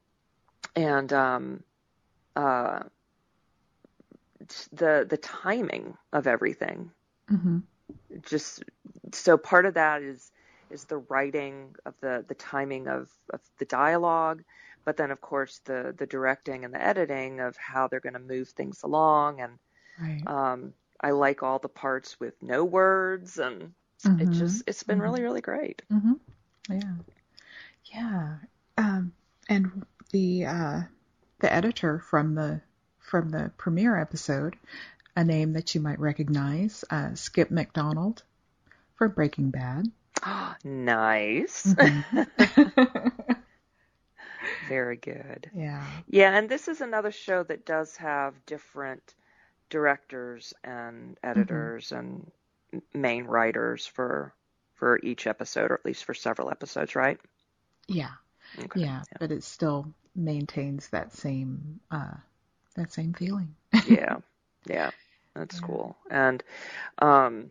S2: and um uh the the timing of everything.
S1: Mhm.
S2: Just so part of that is is the writing of the the timing of of the dialogue, but then of course the the directing and the editing of how they're going to move things along and
S1: Right.
S2: um, I like all the parts with no words, and it
S1: Mhm.
S2: just it's been
S1: Mhm.
S2: really really great.
S1: hmm Yeah. Yeah. Um, and the uh, the editor from the from the premiere episode, a name that you might recognize, uh, Skip Macdonald from Breaking Bad.
S2: nice,
S1: Mhm.
S2: very good.
S1: yeah.
S2: Yeah, and this is another show that does have different directors and editors and main writers for for each episode, or at least for several episodes, right?
S1: Yeah.
S2: Okay.
S1: Yeah. But it still maintains that same uh, that same feeling.
S2: yeah yeah that's
S1: Yeah.
S2: cool and um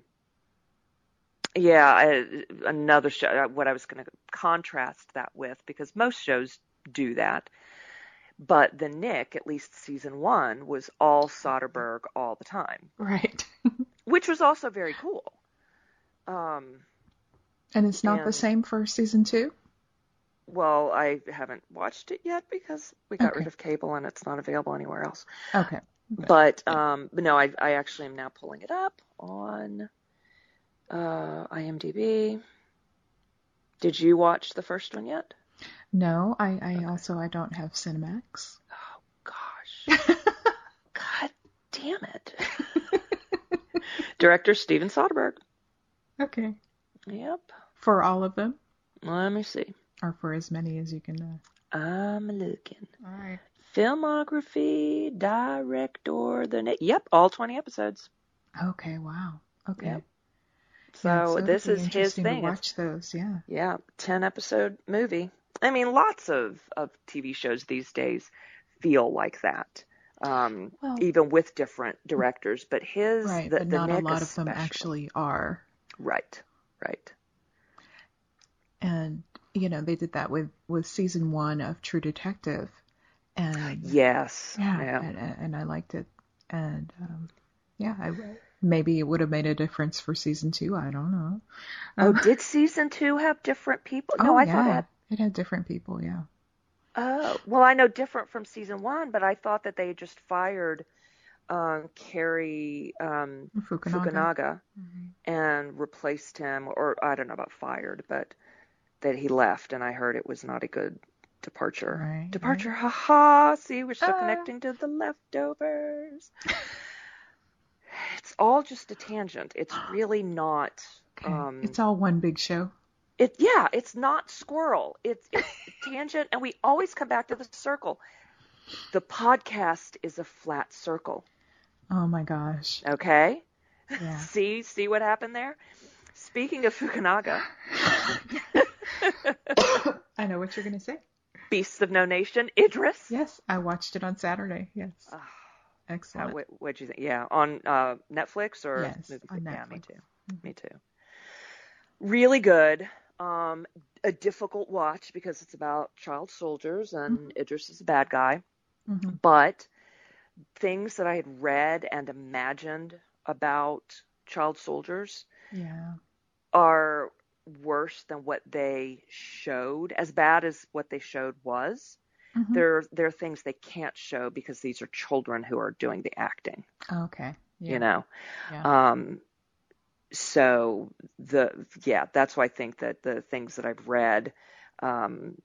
S2: yeah I, another show uh, what i was going to contrast that with because most shows do that but the Knick at least season one was all soderbergh all the time
S1: Right.
S2: which was also very cool um
S1: And it's not the same for season two.
S2: well i haven't watched it yet because we got
S1: Okay.
S2: rid of cable and it's not available anywhere else
S1: Okay.
S2: But um, but no, I I actually am now pulling it up on uh, IMDb. Did you watch the first one yet?
S1: No, I, I also I don't have Cinemax.
S2: Oh gosh, God damn it! Director Steven Soderbergh.
S1: okay.
S2: Yep.
S1: For all of them,
S2: Let me see.
S1: or for as many as you can. Uh...
S2: I'm looking.
S1: All right.
S2: Filmography, director, the na- yep, all twenty episodes.
S1: Okay. Wow. Okay.
S2: Yep.
S1: Yeah,
S2: So, this is his thing.
S1: To
S2: It's-
S1: watch those. Yeah.
S2: Yeah, 10 episode movie. I mean, lots of, of TV shows these days feel like that. um,
S1: Well-
S2: even with different directors. But his,
S1: right,
S2: the,
S1: but
S2: the
S1: not a
S2: Knick
S1: lot of them actually are.
S2: Right, right.
S1: And you know, they did that with with season one of True Detective, and
S2: Yes.
S1: yeah,
S2: yeah.
S1: And, and I liked it, and um, yeah, I maybe it would have made a difference for season two. I don't know.
S2: Oh,
S1: Um,
S2: did season two have different people? No,
S1: oh,
S2: I
S1: yeah,
S2: thought it had.
S1: It had different people. Yeah.
S2: Oh, well, I know different from season one, but I thought that they had just fired um, Cary um,
S1: Fukunaga.
S2: Fukunaga
S1: Mhm.
S2: and replaced him, or I don't know about fired, but that he left, and I heard it was not a good departure.
S1: Right,
S2: Departure, ha ha. See, we're still
S1: Ah.
S2: connecting to the leftovers. It's all just a tangent. It's really not.
S1: Okay.
S2: Um,
S1: it's all one big show.
S2: It yeah, it's not squirrel. It's it's tangent, and we always come back to the circle. The podcast is a flat circle.
S1: Oh my gosh.
S2: Okay.
S1: Yeah.
S2: See see what happened there. Speaking of Fukunaga,
S1: I know what you're gonna say.
S2: Beasts of No Nation, Idris.
S1: Yes, I watched it on Saturday. Yes.
S2: Ah,
S1: Excellent.
S2: How, what'd you think? Yeah, on uh, Netflix or
S1: Yes, on
S2: Yeah, me
S1: Netflix. Mm-hmm.
S2: too. Me too. Really good. Um, a difficult watch because it's about child soldiers and
S1: Mm-hmm.
S2: Idris is a bad guy.
S1: Mhm.
S2: But things that I had read and imagined about child soldiers
S1: Yeah.
S2: are worse than what they showed. As bad as what they showed was,
S1: Mhm.
S2: there there are things they can't show because these are children who are doing the acting.
S1: Okay. Yeah.
S2: You know.
S1: Yeah.
S2: Um, so the yeah, that's why I think that the things that I've read, um,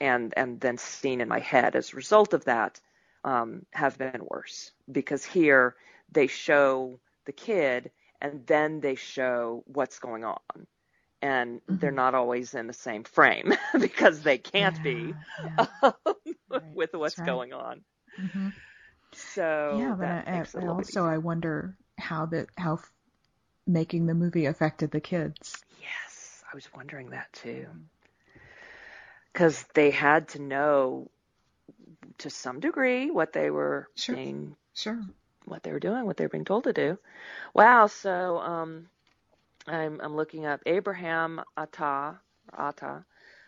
S2: and and then seen in my head as a result of that, um, have been worse because here they show the kid and then they show what's going on, and they're
S1: Mhm.
S2: not always in the same frame because they can't be
S1: Yeah, yeah. Right,
S2: with what's
S1: right.
S2: going on.
S1: Mhm.
S2: So
S1: yeah, but I,
S2: makes it a
S1: I also I wonder how that how making the movie affected the kids.
S2: Yes, I was wondering that too. Because they had to know to some degree what they were
S1: Sure.
S2: being,
S1: Sure.
S2: what they were doing, what they were being told to do. Wow. So um, I'm I'm looking up Abraham Attah Attah,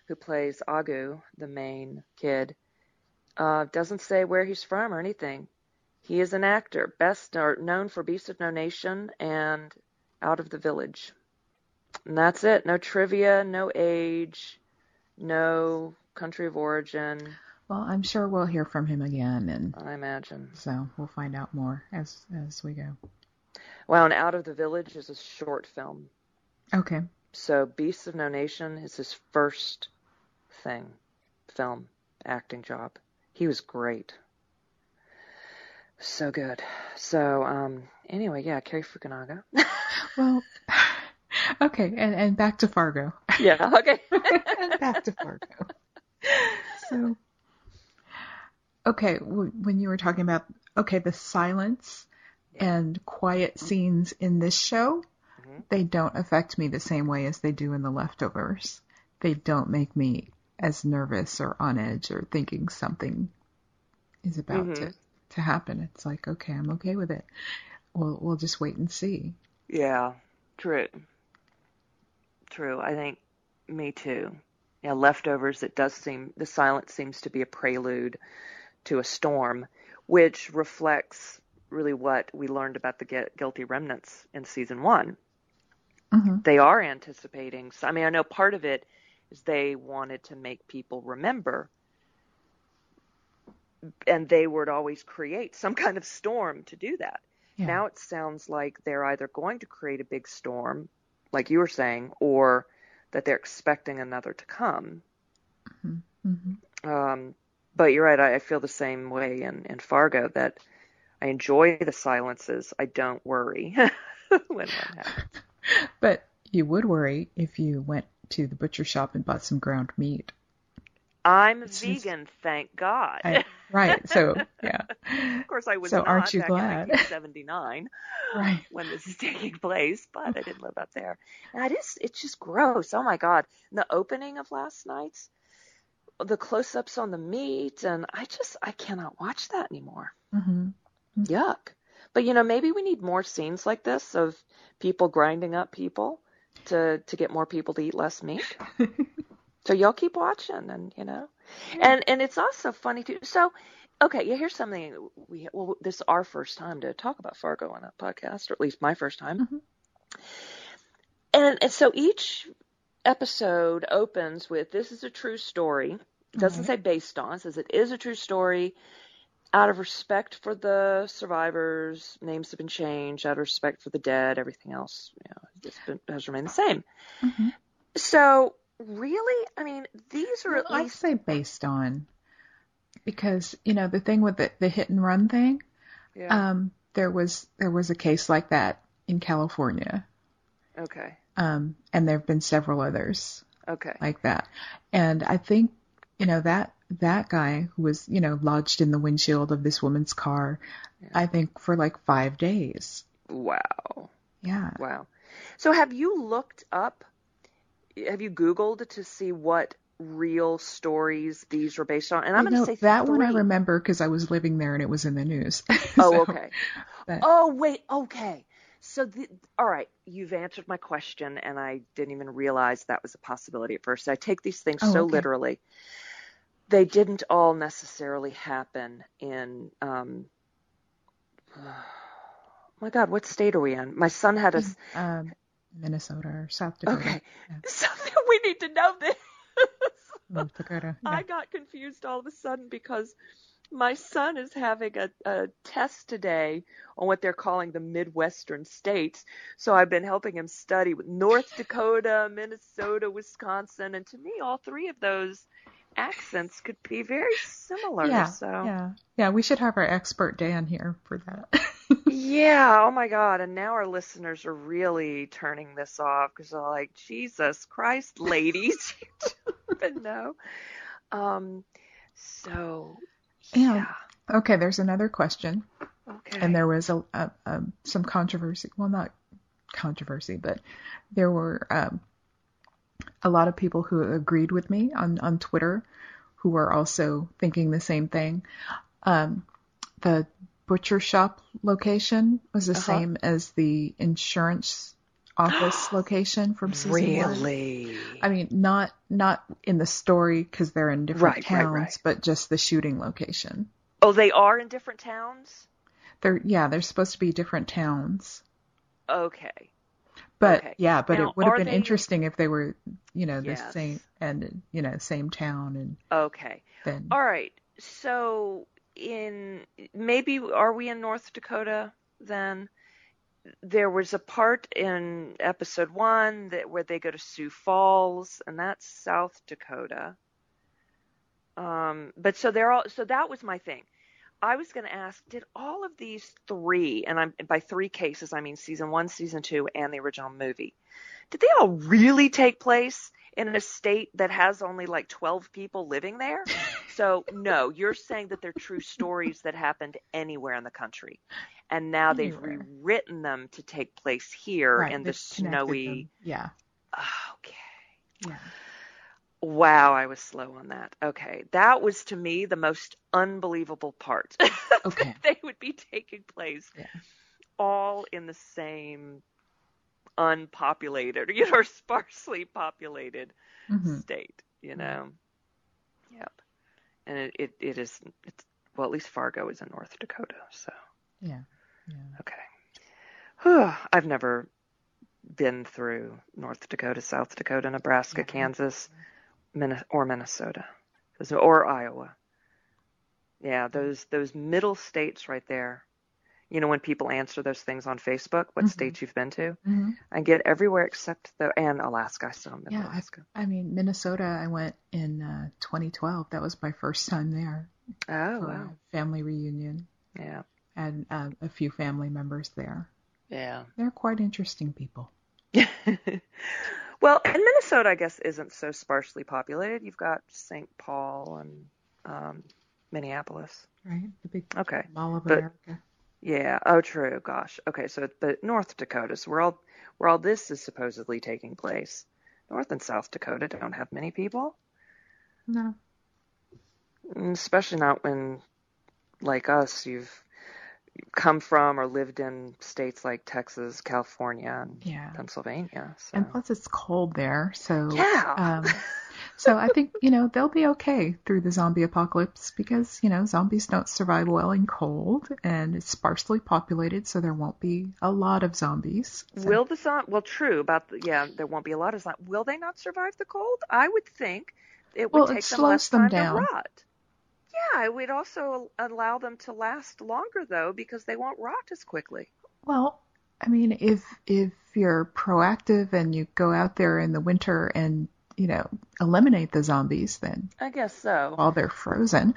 S2: who plays Agu, the main kid. Uh, doesn't say where he's from or anything. He is an actor, best known for Beast of No Nation and Out of the Village. And that's it. No trivia, no age, no country of origin,
S1: Well, I'm sure we'll hear from him again, and
S2: I imagine.
S1: so we'll find out more as as we go.
S2: Well, and Out of the Village is a short film.
S1: Okay.
S2: So Beasts of No Nation is his first thing, film, acting job. He was great. So good. So, um, anyway, yeah, Cary Fukunaga.
S1: Well, okay, and and back to Fargo.
S2: yeah, okay.
S1: and back to Fargo. So, okay, w- when you were talking about okay, the silence and quiet scenes in this show,
S2: Mhm.
S1: they don't affect me the same way as they do in the leftovers. They don't make me as nervous or on edge or thinking something is about to
S2: Mhm.
S1: to happen. It's like, okay, I'm okay with it. We'll we'll just wait and see.
S2: Yeah, true. True. I think me too. Yeah, leftovers. It does seem the silence seems to be a prelude to a storm, which reflects really what we learned about the guilty remnants in season one.
S1: hmm
S2: They are anticipating. So, I mean, I know part of it is they wanted to make people remember, and they would always create some kind of storm to do that.
S1: Yeah.
S2: Now it sounds like they're either going to create a big storm, like you were saying, or that they're expecting another to come.
S1: hmm
S2: Um, but you're right. I, I feel the same way in, in Fargo that I enjoy the silences. I don't worry when that happens.
S1: But you would worry if you went to the butcher shop and bought some ground meat.
S2: I'm
S1: just-
S2: vegan, thank God.
S1: I, right. So yeah.
S2: of course, I was
S1: So
S2: not
S1: aren't you
S2: back
S1: glad?
S2: in 1979
S1: Right.
S2: when this is taking place, but I didn't live up there. And it is, it's just gross. Oh my God. And the opening of last night's the close-ups on the meat, and I just I cannot watch that anymore.
S1: hmm
S2: Yuck. But you know, maybe we need more scenes like this of people grinding up people to to get more people to eat less meat. So y'all keep watching, and you know, and and it's also funny too. So, okay, yeah, here's something we well, this is our first time to talk about Fargo on a podcast, or at least my first time.
S1: Mhm.
S2: And and so each episode opens with this is a true story. It doesn't
S1: Right.
S2: say based on, it says it is a true story. Out of respect for the survivors, names have been changed. Out of respect for the dead, everything else you know, been, has remained the same.
S1: hmm
S2: So really, I mean, these are
S1: Well,
S2: at
S1: I'd say based on because you know the thing with the, the hit and run thing.
S2: yeah.
S1: Um, there was there was a case like that in California,
S2: okay.
S1: um, and there have been several others
S2: Okay.
S1: like that. And I think you know that that guy who was you know lodged in the windshield of this woman's car,
S2: Yeah.
S1: I think for like five days.
S2: Wow.
S1: Yeah.
S2: Wow. So have you looked up have you googled to see what real stories these were based on? And I'm going to say
S1: that one I remember because I was living there and it was in the news.
S2: Oh, okay.
S1: but-
S2: Oh, wait. Okay. So, the, all right, you've answered my question, and I didn't even realize that was a possibility at first. I take these things
S1: Oh,
S2: so
S1: okay.
S2: literally. They didn't all necessarily happen in. Um, my God, what state are we in? My son had a.
S1: um, Minnesota or South Dakota.
S2: Okay,
S1: Yeah.
S2: something we need to know this.
S1: North Dakota. Yeah.
S2: I got confused all of a sudden because my son is having a, a test today on what they're calling the Midwestern states. So I've been helping him study with North Dakota, Minnesota, Wisconsin, and to me, all three of those accents could be very similar.
S1: yeah,
S2: so
S1: yeah, yeah. We should have our expert Dan here for that.
S2: Yeah, oh my God. And now our listeners are really turning this off because they're like, Jesus Christ, ladies, you don't even know. Um, so,
S1: Yeah.
S2: yeah.
S1: okay, there's another question,
S2: Okay.
S1: and there was a, a, a some controversy. Well, not controversy, but there were um, a lot of people who agreed with me on on Twitter, who were also thinking the same thing. Um, the butcher shop location was the
S2: Uh-huh.
S1: same as the insurance office location from season one.
S2: really?
S1: I mean, not not in the story because they're in different
S2: Right, right,
S1: towns,
S2: right.
S1: but just the shooting location.
S2: Oh, they are in different towns?
S1: They're yeah, they're supposed to be different towns.
S2: Okay.
S1: But
S2: Okay.
S1: yeah, but
S2: Now,
S1: it would have been
S2: they-
S1: interesting if they were, you know, the
S2: Yes.
S1: same and you know same town and
S2: Okay.
S1: then
S2: All right. So, in maybe are we in North Dakota then? There was a part in episode one that where they go to Sioux Falls, and that's South Dakota. Um, but so they're all. So that was my thing. I was going to ask, did all of these three, and I'm by three cases, I mean season one, season two, and the original movie, did they all really take place in a state that has only like 12 people living there? So, no, you're saying that they're true stories that happened anywhere in the country. And now they've rewritten them to take place here
S1: right,
S2: in the snowy.
S1: Yeah,
S2: Okay.
S1: yeah.
S2: Wow, I was slow on that. Okay. That was to me the most unbelievable part.
S1: Okay.
S2: they would be taking place
S1: Yeah.
S2: all in the same unpopulated, you know, sparsely populated
S1: hmm
S2: state, you know. And it, it, it is it's well at least Fargo is in North Dakota, so
S1: Yeah, yeah.
S2: okay. Whew, I've never been through North Dakota, South Dakota, Nebraska,
S1: Yeah.
S2: Kansas, Minne- or Minnesota, or Iowa. Yeah, those those middle states right there. You know, when people answer those things on Facebook, what
S1: Mhm.
S2: states you've been to,
S1: hmm
S2: I get everywhere except the and Alaska. I still haven't been
S1: Yeah,
S2: to
S1: I-
S2: Alaska.
S1: I mean, Minnesota. I went in uh, 2012. That was my first time there
S2: oh wow,
S1: family reunion,
S2: yeah,
S1: and uh, a few family members there.
S2: yeah.
S1: They're quite interesting people.
S2: well, and Minnesota, I guess, isn't so sparsely populated. You've got St. Paul and um, Minneapolis.
S1: Right? The big
S2: Okay.
S1: mall of
S2: But-
S1: America.
S2: Yeah. Oh, true. Gosh. Okay. So, but North Dakota, so where all where all this is supposedly taking place, North and South Dakota don't have many people.
S1: No.
S2: especially not when, like us, you've come from or lived in states like Texas, California, and
S1: Yeah.
S2: Pennsylvania. So.
S1: And plus, it's cold there, so
S2: yeah.
S1: um, so I think you know they'll be okay through the zombie apocalypse because you know zombies don't survive well in cold, and it's sparsely populated, so there won't be a lot of zombies. So-
S2: Will the zom Well, true about the yeah. There won't be a lot of zom Will they not survive the cold? I would think it would
S1: Well,
S2: take
S1: it
S2: them less
S1: them
S2: time
S1: down.
S2: to rot. Yeah, it would also allow them to last longer though, because they won't rot as quickly.
S1: Well, I mean, if if you're proactive and you go out there in the winter and you know eliminate the zombies, then
S2: I guess so.
S1: while they're frozen.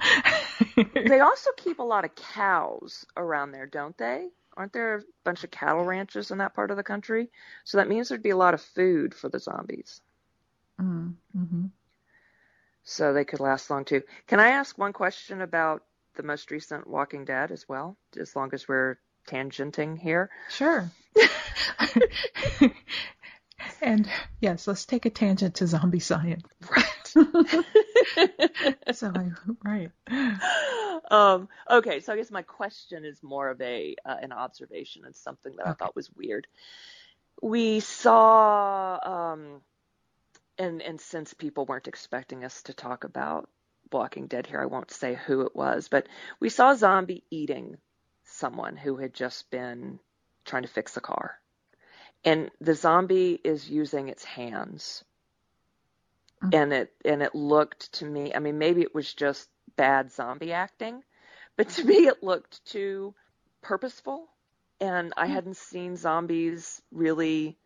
S2: they also keep a lot of cows around there, don't they? Aren't there a bunch of cattle ranches in that part of the country? So that means there'd be a lot of food for the zombies.
S1: mm, hmm
S2: So they could last long too. Can I ask one question about the most recent Walking Dead as well? As long as we're tangenting here.
S1: Sure. and yes, let's take a tangent to zombie science.
S2: Right.
S1: So I, right.
S2: um, okay, so I guess my question is more of a uh, an observation and something that I thought was weird. We saw, um, and and since people weren't expecting us to talk about Walking Dead here, I won't say who it was, but we saw a zombie eating someone who had just been trying to fix a car, and the zombie is using its hands
S1: Mhm.
S2: and it and it looked to me i mean maybe it was just bad zombie acting but to me it looked too purposeful and i
S1: Hmm.
S2: hadn't seen zombies really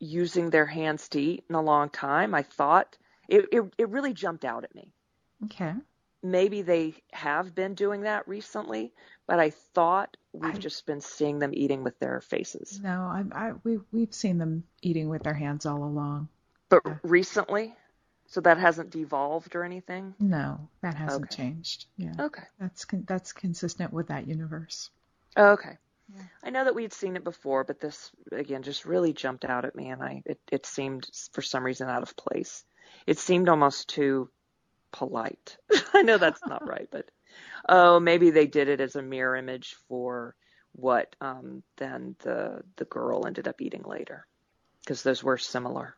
S2: using their hands to eat in a long time i thought it it, it really jumped out at me
S1: Okay.
S2: Maybe they have been doing that recently but i thought we've
S1: I-
S2: just been seeing them eating with their faces
S1: No, I, I, we, we've seen them eating with their hands all along.
S2: but
S1: Yeah.
S2: recently so that hasn't devolved or anything
S1: No, that hasn't
S2: Okay.
S1: changed. Yeah,
S2: okay
S1: that's con- that's consistent with that universe.
S2: Okay.
S1: Yeah.
S2: I know that we'd seen it before, but this again just really jumped out at me, and I it, it seemed for some reason out of place. It seemed almost too polite. I know that's not right, but oh, maybe they did it as a mirror image for what um, then the the girl ended up eating later, because those were similar,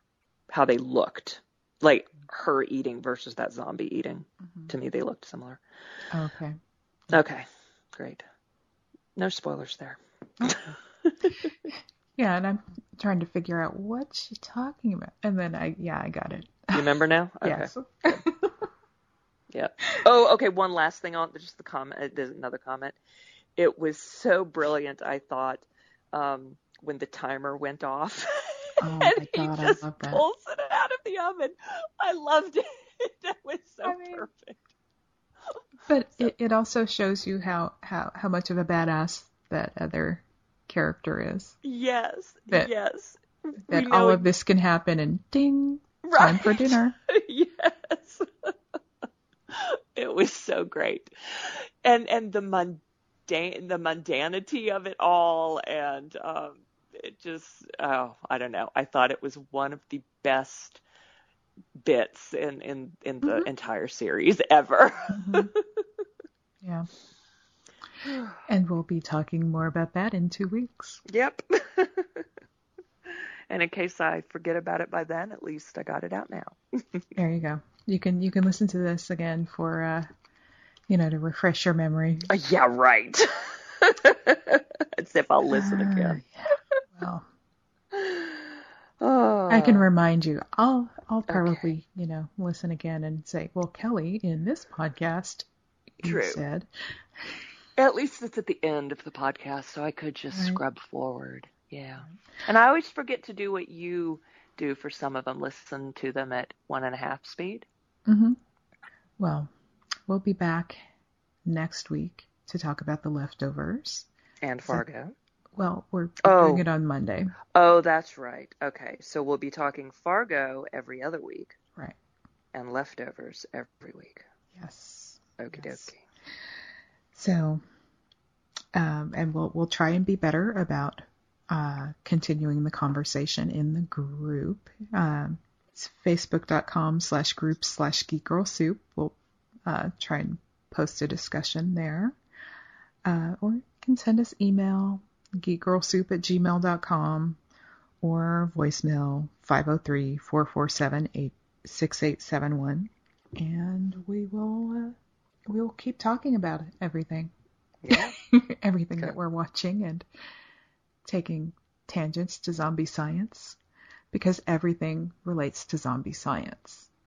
S2: how they looked, like her eating versus that zombie eating.
S1: Mhm.
S2: To me, they looked similar.
S1: Okay.
S2: Okay, great. No spoilers there.
S1: Yeah, and I'm trying to figure out what she's talking about, and then I, yeah, I got it.
S2: You remember now? Okay.
S1: Yes.
S2: Yeah. Oh, okay. One last thing on just the comment. uh, There's another comment. It was so brilliant. I thought um, when the timer went off,
S1: Oh
S2: and
S1: my
S2: he
S1: God, I
S2: just
S1: love
S2: pulls it out of the oven. I loved it. that was so
S1: I mean-
S2: perfect.
S1: But it, it also shows you how, how, how much of a badass that other character is.
S2: Yes.
S1: That-
S2: yes.
S1: That
S2: We
S1: all
S2: know
S1: of this can happen and ding,
S2: right.
S1: time for dinner.
S2: yes. it was so great. And and the mundane the mundanity of it all and um it just oh, I don't know. I thought it was one of the best bits in in in the
S1: Mhm.
S2: entire series ever.
S1: Mhm. Yeah. And we'll be talking more about that in two weeks.
S2: yep. and in case I forget about it by then, at least I got it out now.
S1: There you go. You can you can listen to this again for uh you know to refresh your memory.
S2: Uh, yeah, right. As if I'll listen
S1: Uh,
S2: again.
S1: yeah. Well,
S2: Oh.
S1: I can remind you. I'll I'll
S2: Okay.
S1: probably you know listen again and say, well, Kelly, in this podcast, you
S2: True.
S1: said,
S2: At least it's at the end of the podcast, so I could just
S1: Right.
S2: scrub forward. Yeah. And I always forget to do what you do for some of them. Listen to them at one and a half speed.
S1: Mm-hmm. well, we'll be back next week to talk about the leftovers.
S2: And Fargo.
S1: Well, we're
S2: Oh.
S1: doing it on Monday,
S2: Oh, that's right. Okay. So we'll be talking Fargo every other week
S1: right?
S2: and leftovers every week.
S1: Yes.
S2: Okie
S1: Yes.
S2: dokie.
S1: So, um, and we'll we'll try and be better about uh, continuing the conversation in the group. Um, facebook.com slash group slash geek girl soup. We'll uh, try and post a discussion there. Uh, or you can send us email, geekgirlsoup at gmail.com or voicemail 503-447-6871 and we will uh, we'll keep talking about everything.
S2: Yeah.
S1: everything that we're watching and taking tangents to zombie science because everything relates to zombie science.